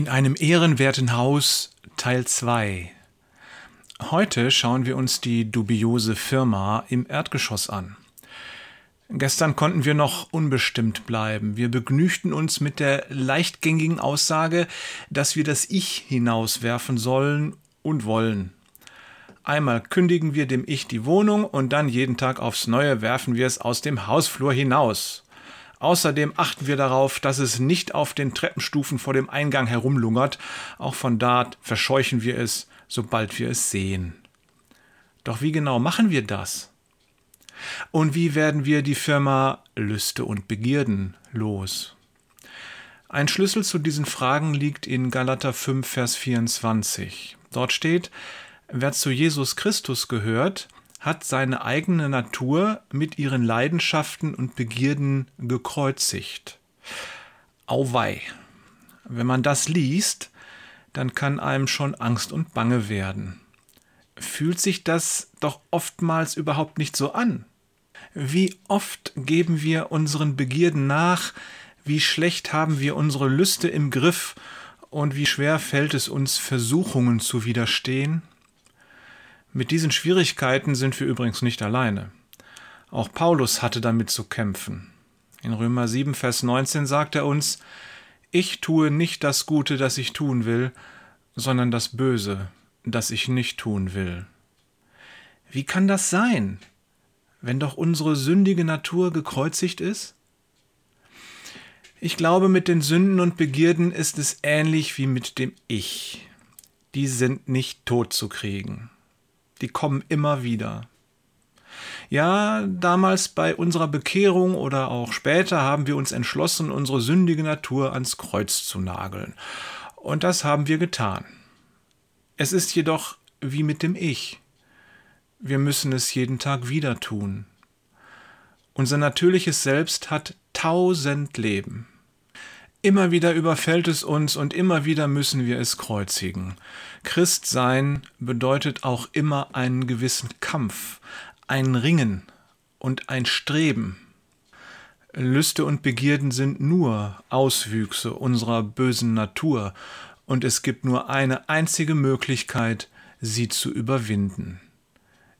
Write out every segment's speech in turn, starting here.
In einem ehrenwerten Haus Teil 2. Heute schauen wir uns die dubiose Firma im Erdgeschoss an. Gestern konnten wir noch unbestimmt bleiben. Wir begnügten uns mit der leichtgängigen Aussage, dass wir das Ich hinauswerfen sollen und wollen. Einmal kündigen wir dem Ich die Wohnung und dann jeden Tag aufs Neue werfen wir es aus dem Hausflur hinaus. Außerdem achten wir darauf, dass es nicht auf den Treppenstufen vor dem Eingang herumlungert. Auch von dort verscheuchen wir es, sobald wir es sehen. Doch wie genau machen wir das? Und wie werden wir die Firma Lüste und Begierden los? Ein Schlüssel zu diesen Fragen liegt in Galater 5, Vers 24. Dort steht, wer zu Jesus Christus gehört, hat seine eigene Natur mit ihren Leidenschaften und Begierden gekreuzigt. Auweih. Wenn man das liest, dann kann einem schon Angst und Bange werden. Fühlt sich das doch oftmals überhaupt nicht so an? Wie oft geben wir unseren Begierden nach, wie schlecht haben wir unsere Lüste im Griff und wie schwer fällt es uns, Versuchungen zu widerstehen? Mit diesen Schwierigkeiten sind wir übrigens nicht alleine. Auch Paulus hatte damit zu kämpfen. In Römer 7, Vers 19 sagt er uns, Ich tue nicht das Gute, das ich tun will, sondern das Böse, das ich nicht tun will. Wie kann das sein, wenn doch unsere sündige Natur gekreuzigt ist? Ich glaube, mit den Sünden und Begierden ist es ähnlich wie mit dem Ich. Die sind nicht tot zu kriegen die kommen immer wieder. Ja, damals bei unserer Bekehrung oder auch später haben wir uns entschlossen, unsere sündige Natur ans Kreuz zu nageln. Und das haben wir getan. Es ist jedoch wie mit dem Ich. Wir müssen es jeden Tag wieder tun. Unser natürliches Selbst hat tausend Leben. Immer wieder überfällt es uns und immer wieder müssen wir es kreuzigen. Christsein bedeutet auch immer einen gewissen Kampf, ein Ringen und ein Streben. Lüste und Begierden sind nur Auswüchse unserer bösen Natur, und es gibt nur eine einzige Möglichkeit, sie zu überwinden.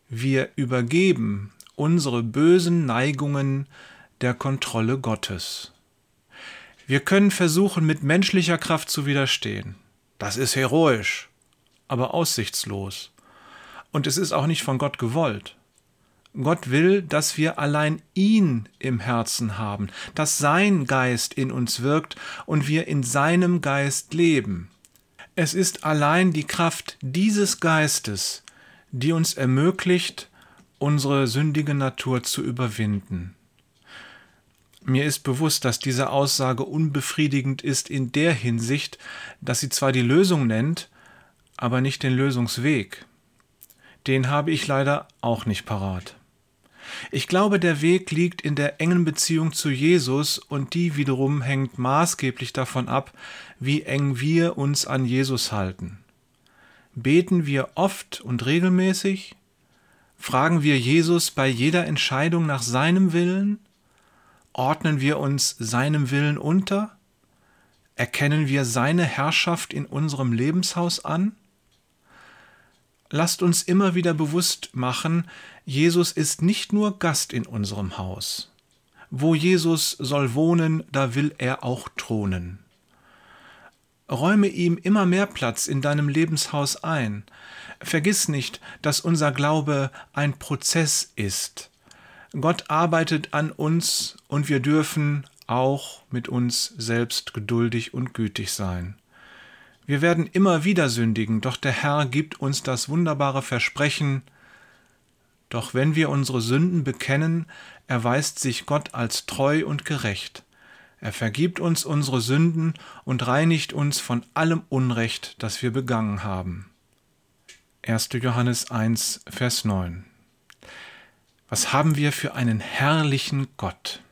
Wir übergeben unsere bösen Neigungen der Kontrolle Gottes. Wir können versuchen, mit menschlicher Kraft zu widerstehen. Das ist heroisch, aber aussichtslos. Und es ist auch nicht von Gott gewollt. Gott will, dass wir allein ihn im Herzen haben, dass sein Geist in uns wirkt und wir in seinem Geist leben. Es ist allein die Kraft dieses Geistes, die uns ermöglicht, unsere sündige Natur zu überwinden. Mir ist bewusst, dass diese Aussage unbefriedigend ist in der Hinsicht, dass sie zwar die Lösung nennt, aber nicht den Lösungsweg. Den habe ich leider auch nicht parat. Ich glaube, der Weg liegt in der engen Beziehung zu Jesus und die wiederum hängt maßgeblich davon ab, wie eng wir uns an Jesus halten. Beten wir oft und regelmäßig? Fragen wir Jesus bei jeder Entscheidung nach seinem Willen? Ordnen wir uns seinem Willen unter? Erkennen wir seine Herrschaft in unserem Lebenshaus an? Lasst uns immer wieder bewusst machen, Jesus ist nicht nur Gast in unserem Haus. Wo Jesus soll wohnen, da will er auch thronen. Räume ihm immer mehr Platz in deinem Lebenshaus ein. Vergiss nicht, dass unser Glaube ein Prozess ist. Gott arbeitet an uns und wir dürfen auch mit uns selbst geduldig und gütig sein. Wir werden immer wieder sündigen, doch der Herr gibt uns das wunderbare Versprechen, doch wenn wir unsere Sünden bekennen, erweist sich Gott als treu und gerecht. Er vergibt uns unsere Sünden und reinigt uns von allem Unrecht, das wir begangen haben. 1. Johannes 1, Vers 9 was haben wir für einen herrlichen Gott?